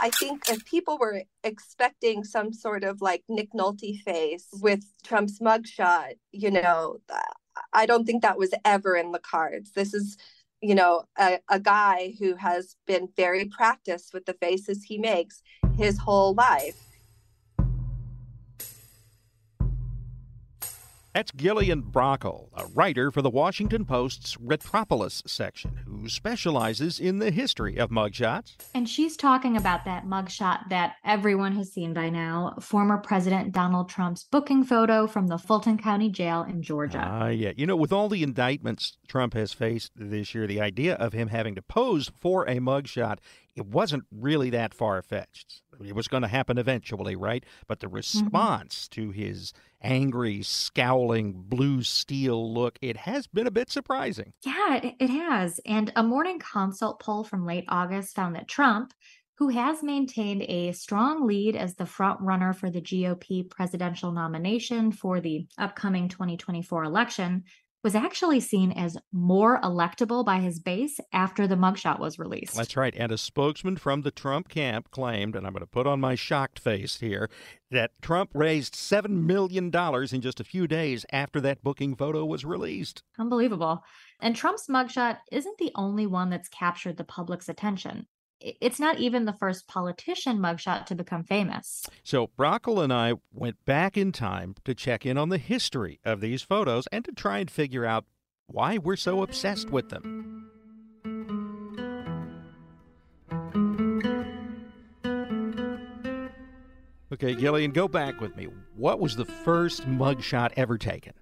I think if people were expecting some sort of like Nick Nolte face with Trump's mugshot, you know, I don't think that was ever in the cards. This is, you know, a, a guy who has been very practiced with the faces he makes his whole life. That's Gillian Brockell, a writer for the Washington Post's Retropolis section, who specializes in the history of mugshots. And she's talking about that mugshot that everyone has seen by now former President Donald Trump's booking photo from the Fulton County Jail in Georgia. Ah, uh, yeah. You know, with all the indictments Trump has faced this year, the idea of him having to pose for a mugshot it wasn't really that far fetched. It was going to happen eventually, right? But the mm-hmm. response mm-hmm. to his angry, scowling, blue steel look, it has been a bit surprising. Yeah, it, it has. And a morning consult poll from late August found that Trump, who has maintained a strong lead as the front runner for the GOP presidential nomination for the upcoming 2024 election, was actually seen as more electable by his base after the mugshot was released. That's right. And a spokesman from the Trump camp claimed, and I'm going to put on my shocked face here, that Trump raised $7 million in just a few days after that booking photo was released. Unbelievable. And Trump's mugshot isn't the only one that's captured the public's attention it's not even the first politician mugshot to become famous. So Brockell and I went back in time to check in on the history of these photos and to try and figure out why we're so obsessed with them. Okay, Gillian, go back with me. What was the first mugshot ever taken?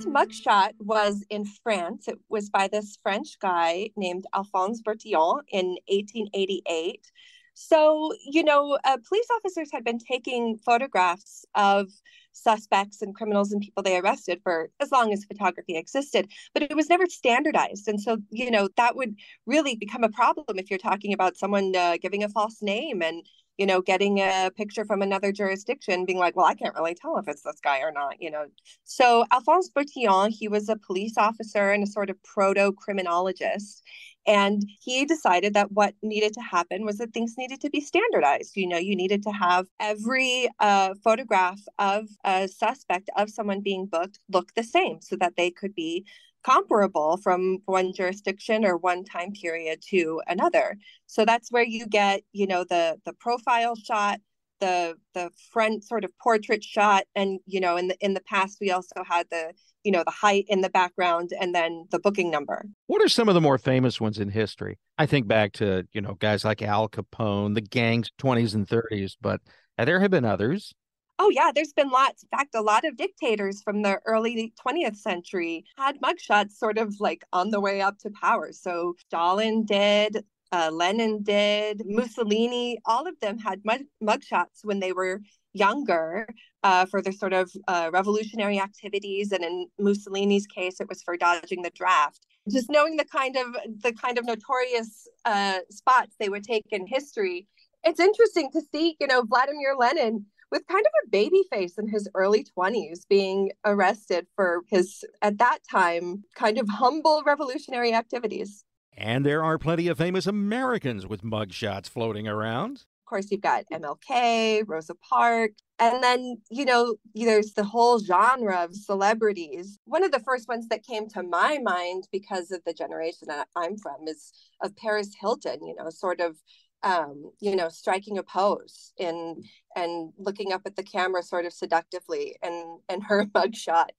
First mugshot was in France. It was by this French guy named Alphonse Bertillon in 1888. So, you know, uh, police officers had been taking photographs of suspects and criminals and people they arrested for as long as photography existed, but it was never standardized. And so, you know, that would really become a problem if you're talking about someone uh, giving a false name and you know, getting a picture from another jurisdiction, being like, well, I can't really tell if it's this guy or not, you know. So Alphonse Bertillon, he was a police officer and a sort of proto criminologist. And he decided that what needed to happen was that things needed to be standardized. You know, you needed to have every uh, photograph of a suspect, of someone being booked, look the same so that they could be comparable from one jurisdiction or one time period to another. So that's where you get you know the the profile shot the the front sort of portrait shot and you know in the in the past we also had the you know the height in the background and then the booking number. What are some of the more famous ones in history? I think back to you know guys like al capone the gangs 20s and 30s but there have been others Oh, yeah, there's been lots. In fact, a lot of dictators from the early 20th century had mugshots sort of like on the way up to power. So Stalin did, uh, Lenin did, Mussolini, all of them had mug- mugshots when they were younger uh, for their sort of uh, revolutionary activities. And in Mussolini's case, it was for dodging the draft. Just knowing the kind of the kind of notorious uh, spots they would take in history, it's interesting to see, you know, Vladimir Lenin with kind of a baby face in his early 20s being arrested for his, at that time, kind of humble revolutionary activities. And there are plenty of famous Americans with mugshots floating around. Of course, you've got MLK, Rosa Parks, and then, you know, there's the whole genre of celebrities. One of the first ones that came to my mind because of the generation that I'm from is of Paris Hilton, you know, sort of um, you know, striking a pose and and looking up at the camera sort of seductively and and her mugshot.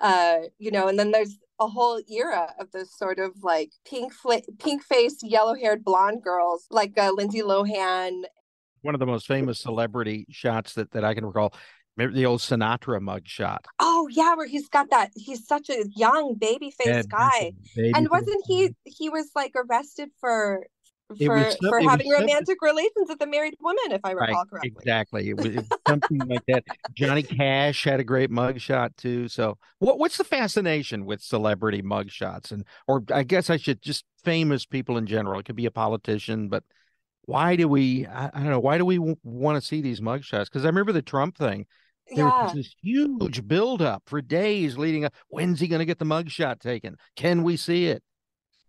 Uh, you know, and then there's a whole era of those sort of like pink fl- pink faced, yellow haired blonde girls like uh, Lindsay Lohan. One of the most famous celebrity shots that, that I can recall Remember the old Sinatra mugshot? Oh yeah, where he's got that. He's such a young baby face guy, baby and wasn't he? He was like arrested for for for having romantic relations with a married woman, if I recall right, correctly. Exactly, it was, it was something like that. Johnny Cash had a great mugshot too. So, what what's the fascination with celebrity mugshots, and or I guess I should just famous people in general. It could be a politician, but why do we? I, I don't know. Why do we w- want to see these mugshots? Because I remember the Trump thing there yeah. was this huge buildup for days leading up. When's he going to get the mugshot taken? Can we see it?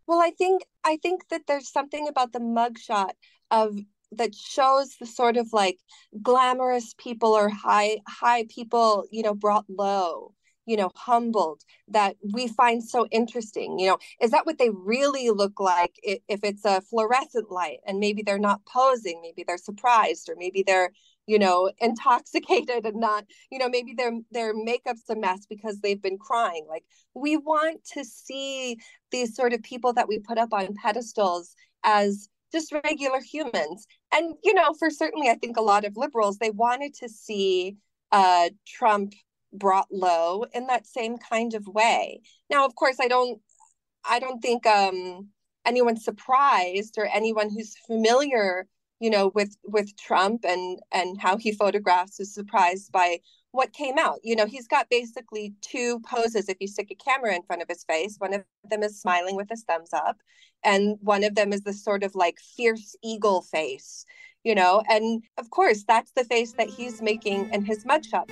Well, I think I think that there's something about the mugshot of that shows the sort of like glamorous people or high high people, you know, brought low, you know, humbled that we find so interesting. You know, is that what they really look like if it's a fluorescent light and maybe they're not posing, maybe they're surprised or maybe they're you know intoxicated and not you know maybe their their makeup's a mess because they've been crying. Like we want to see these sort of people that we put up on pedestals as just regular humans. And you know for certainly i think a lot of liberals they wanted to see uh trump brought low in that same kind of way. Now of course i don't i don't think um anyone's surprised or anyone who's familiar you know with with trump and and how he photographs is surprised by what came out. You know he's got basically two poses if you stick a camera in front of his face. One of them is smiling with his thumbs up and one of them is this sort of like fierce eagle face you know and of course that's the face that he's making in his mugshot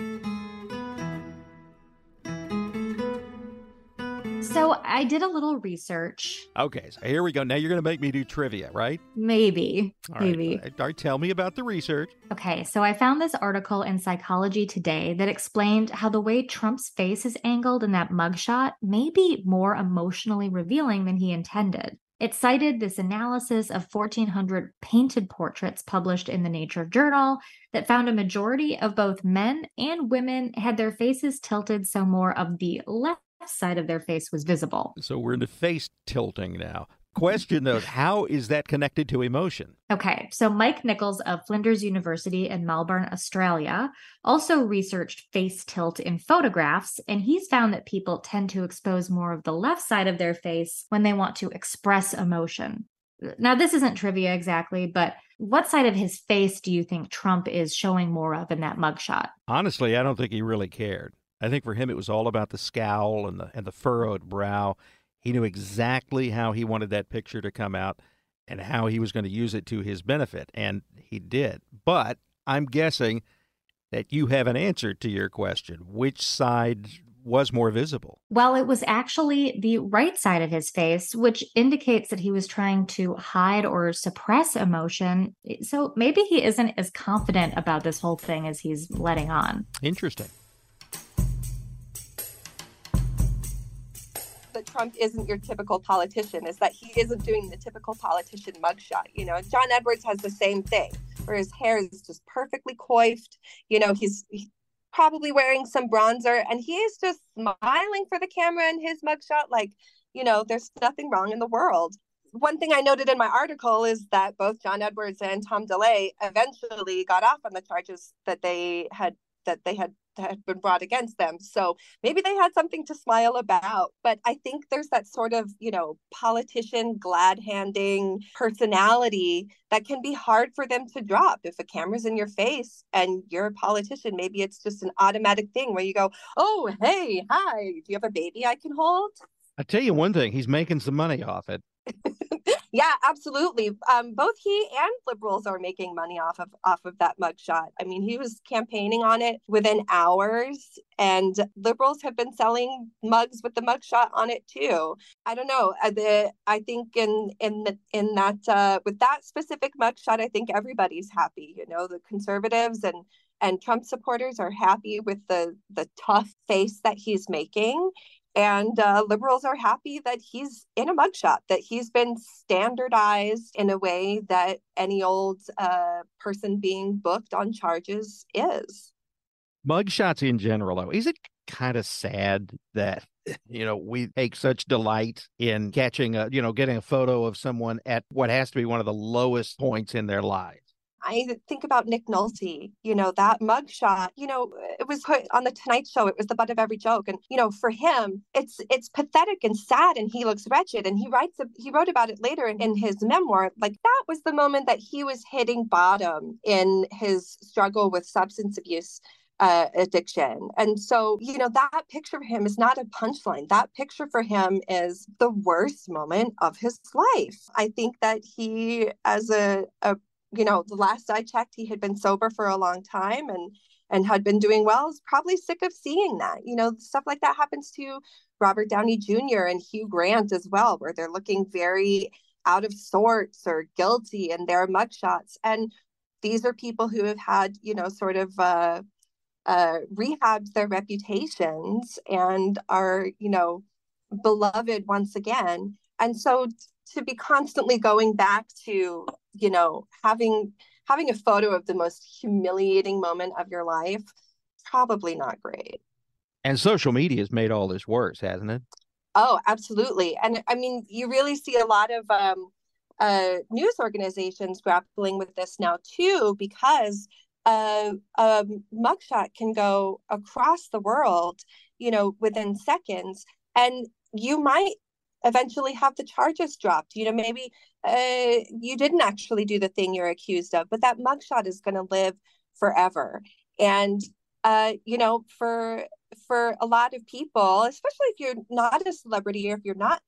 So I did a little research. Okay, so here we go. Now you're going to make me do trivia, right? Maybe. All maybe. Right. All right, tell me about the research. Okay, so I found this article in Psychology Today that explained how the way Trump's face is angled in that mugshot may be more emotionally revealing than he intended. It cited this analysis of 1,400 painted portraits published in the Nature Journal that found a majority of both men and women had their faces tilted so more of the left side of their face was visible. So we're into face tilting now. Question though, how is that connected to emotion? Okay, so Mike Nicholls of Flinders University in Melbourne, Australia, also researched face tilt in photographs, and he's found that people tend to expose more of the left side of their face when they want to express emotion. Now, this isn't trivia exactly, but what side of his face do you think Trump is showing more of in that mugshot? Honestly, I don't think he really cared. I think for him it was all about the scowl and the and the furrowed brow. He knew exactly how he wanted that picture to come out and how he was going to use it to his benefit, and he did. But I'm guessing that you have an answer to your question. Which side was more visible? Well, it was actually the right side of his face, which indicates that he was trying to hide or suppress emotion. So maybe he isn't as confident about this whole thing as he's letting on. Interesting. Trump isn't your typical politician is that he isn't doing the typical politician mugshot. You know, John Edwards has the same thing where his hair is just perfectly coiffed. You know, he's, he's probably wearing some bronzer and he is just smiling for the camera in his mugshot like, you know, there's nothing wrong in the world. One thing I noted in my article is that both John Edwards and Tom DeLay eventually got off on the charges that they had that they had had been brought against them. So maybe they had something to smile about. But I think there's that sort of, you know, politician glad handing personality that can be hard for them to drop. If a camera's in your face and you're a politician, maybe it's just an automatic thing where you go, oh, hey, hi, do you have a baby I can hold? I tell you one thing, he's making some money off it. yeah, absolutely. Um, both he and liberals are making money off of off of that mugshot. I mean, he was campaigning on it within hours, and liberals have been selling mugs with the mugshot on it too. I don't know. Uh, the I think in in the, in that uh, with that specific mugshot, I think everybody's happy. You know, the conservatives and and Trump supporters are happy with the the tough face that he's making and uh, liberals are happy that he's in a mugshot, that he's been standardized in a way that any old uh, person being booked on charges is. Mugshots in general, though, is it kind of sad that you know we take such delight in catching a you know getting a photo of someone at what has to be one of the lowest points in their lives? I think about Nick Nolte, you know, that mugshot, you know, it was put on the Tonight Show. It was the butt of every joke. And, you know, for him, it's it's pathetic and sad and he looks wretched. And he writes, he wrote about it later in, in his memoir. Like that was the moment that he was hitting bottom in his struggle with substance abuse uh, addiction. And so, you know, that picture for him is not a punchline. That picture for him is the worst moment of his life. I think that he, as a, a you know, the last I checked, he had been sober for a long time and and had been doing well is probably sick of seeing that. You know, stuff like that happens to Robert Downey Jr. and Hugh Grant as well, where they're looking very out of sorts or guilty in their mugshots. And these are people who have had, you know, sort of uh, uh, rehabbed their reputations and are, you know, beloved once again. And so to be constantly going back to, you know, having having a photo of the most humiliating moment of your life, probably not great. And social media has made all this worse, hasn't it? Oh, absolutely. And I mean, you really see a lot of um, uh, news organizations grappling with this now too, because a, a mugshot can go across the world, you know, within seconds, and you might eventually have the charges dropped. You know, maybe uh, you didn't actually do the thing you're accused of, but that mugshot is going to live forever. And uh, you know, for for a lot of people, especially if you're not a celebrity or if you're not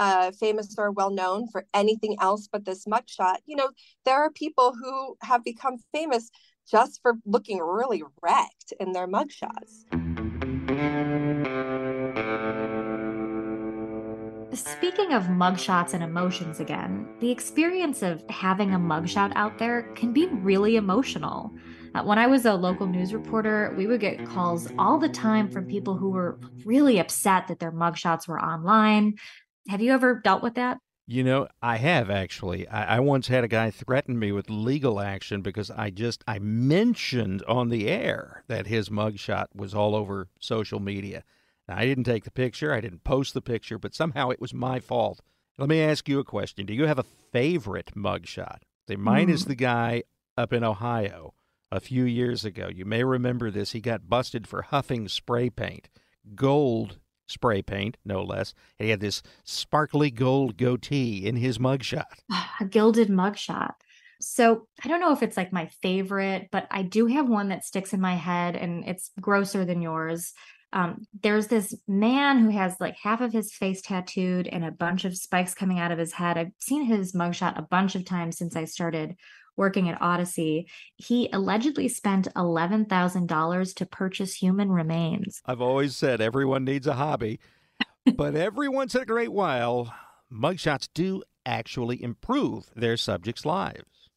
uh, famous or well known for anything else but this mugshot, you know, there are people who have become famous just for looking really wrecked in their mugshots. Speaking of mugshots and emotions again, the experience of having a mugshot out there can be really emotional. Uh, when I was a local news reporter, we would get calls all the time from people who were really upset that their mugshots were online. Have you ever dealt with that? You know, I have actually. I, I, once had a guy threaten me with legal action because I just I mentioned on the air that his mugshot was all over social media. Now, I didn't take the picture, I didn't post the picture, but somehow it was my fault. Let me ask you a question: Do you have a favorite mugshot? See, mine mm. is the guy up in Ohio a few years ago. You may remember this. He got busted for huffing spray paint, gold spray paint, no less. And He had this sparkly gold goatee in his mugshot. A gilded mugshot. So I don't know if it's like my favorite, but I do have one that sticks in my head and it's grosser than yours. Um, there's this man who has like half of his face tattooed and a bunch of spikes coming out of his head. I've seen his mugshot a bunch of times since I started working at Audacy. he allegedly spent $11,000 to purchase human remains. I've always said everyone needs a hobby, but every once in a great while, mugshots do actually improve their subjects' lives.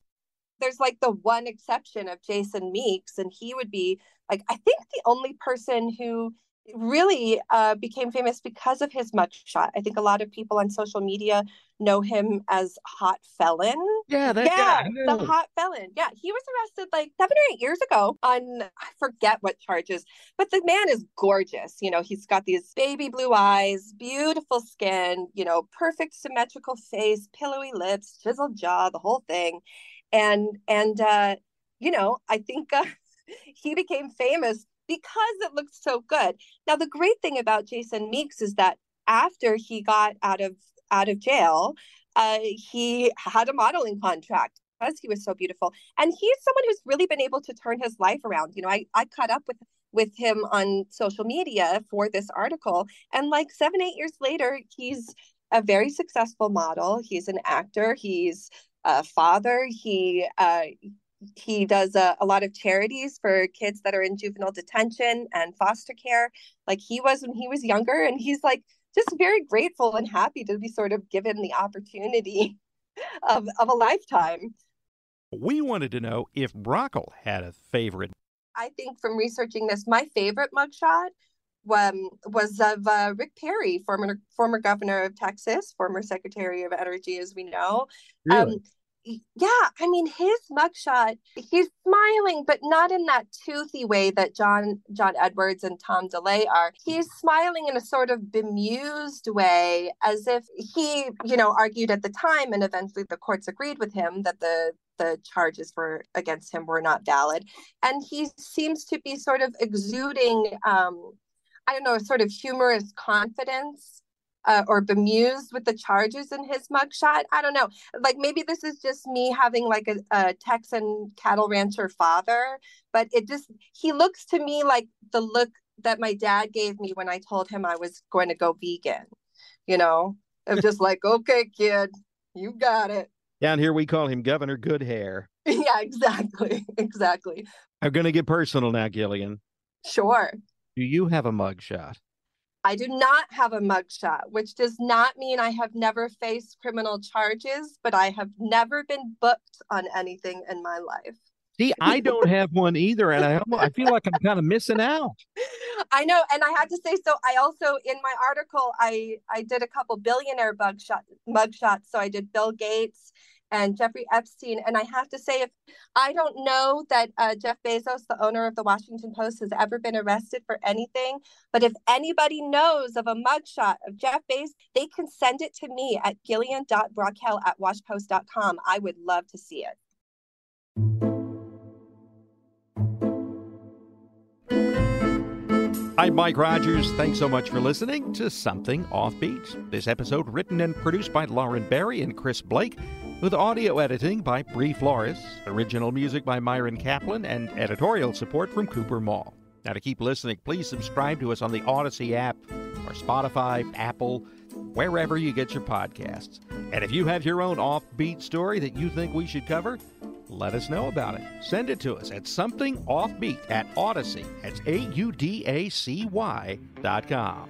There's like the one exception of Jason Meeks, and he would be like, I think the only person who really uh, became famous because of his mugshot. I think a lot of people on social media know him as Hot Felon. Yeah, that yeah, the Hot Felon. Yeah, he was arrested like seven or eight years ago on I forget what charges, but the man is gorgeous. You know, he's got these baby blue eyes, beautiful skin, you know, perfect symmetrical face, pillowy lips, chiseled jaw, the whole thing, and and uh, you know, I think. Uh, he became famous because it looked so good. Now the great thing about Jason Meeks is that after he got out of out of jail, uh, he had a modeling contract because he was so beautiful. And he's someone who's really been able to turn his life around. You know, I, I caught up with with him on social media for this article. And like seven, eight years later, he's a very successful model. He's an actor. He's a father. He uh, he does a, a, lot of charities for kids that are in juvenile detention and foster care like he was when he was younger and he's like just very grateful and happy to be sort of given the opportunity of, of a lifetime we wanted to know if brockell had a favorite i think from researching this my favorite mugshot um, was of uh, Rick Perry, former former governor of Texas, former Secretary of Energy, as we know. Really? Um, yeah, I mean his mugshot, he's smiling, but not in that toothy way that John John Edwards and Tom DeLay are. He's smiling in a sort of bemused way, as if he, you know, argued at the time, and eventually the courts agreed with him that the the charges were against him were not valid. And he seems to be sort of exuding, um, I don't know, sort of humorous confidence uh, or bemused with the charges in his mugshot. I don't know. Like maybe this is just me having like a, a Texan cattle rancher father, but it just, he looks to me like the look that my dad gave me when I told him I was going to go vegan, you know, of just like, okay, kid, you got it. Down here, we call him Governor Good Hair. yeah, exactly. Exactly. I'm going to get personal now, Gillian. Sure. Do you have a mugshot? I do not have a mugshot, which does not mean I have never faced criminal charges, but I have never been booked on anything in my life. See, I don't have one either, and I I feel like I'm kind of missing out. I know, and I had to say so. I also in my article I I did a couple billionaire mugshot mugshots. So I did Bill Gates and Jeffrey Epstein. And I have to say, if I don't know that uh, Jeff Bezos, the owner of the Washington Post, has ever been arrested for anything, but if anybody knows of a mugshot of Jeff Bezos, they can send it to me at gillian.brockell at washpost.com. I would love to see it. I'm Mike Rogers. Thanks so much for listening to Something Offbeat. This episode written and produced by Lauren Barry and Chris Blake with audio editing by Bree Flores, original music by Myron Kaplan, and editorial support from Cooper Mall. Now, to keep listening, please subscribe to us on the Audacy app or Spotify, Apple, wherever you get your podcasts. And if you have your own offbeat story that you think we should cover, let us know about it. Send it to us at something offbeat at Audacy. That's A U D A C Y dot com.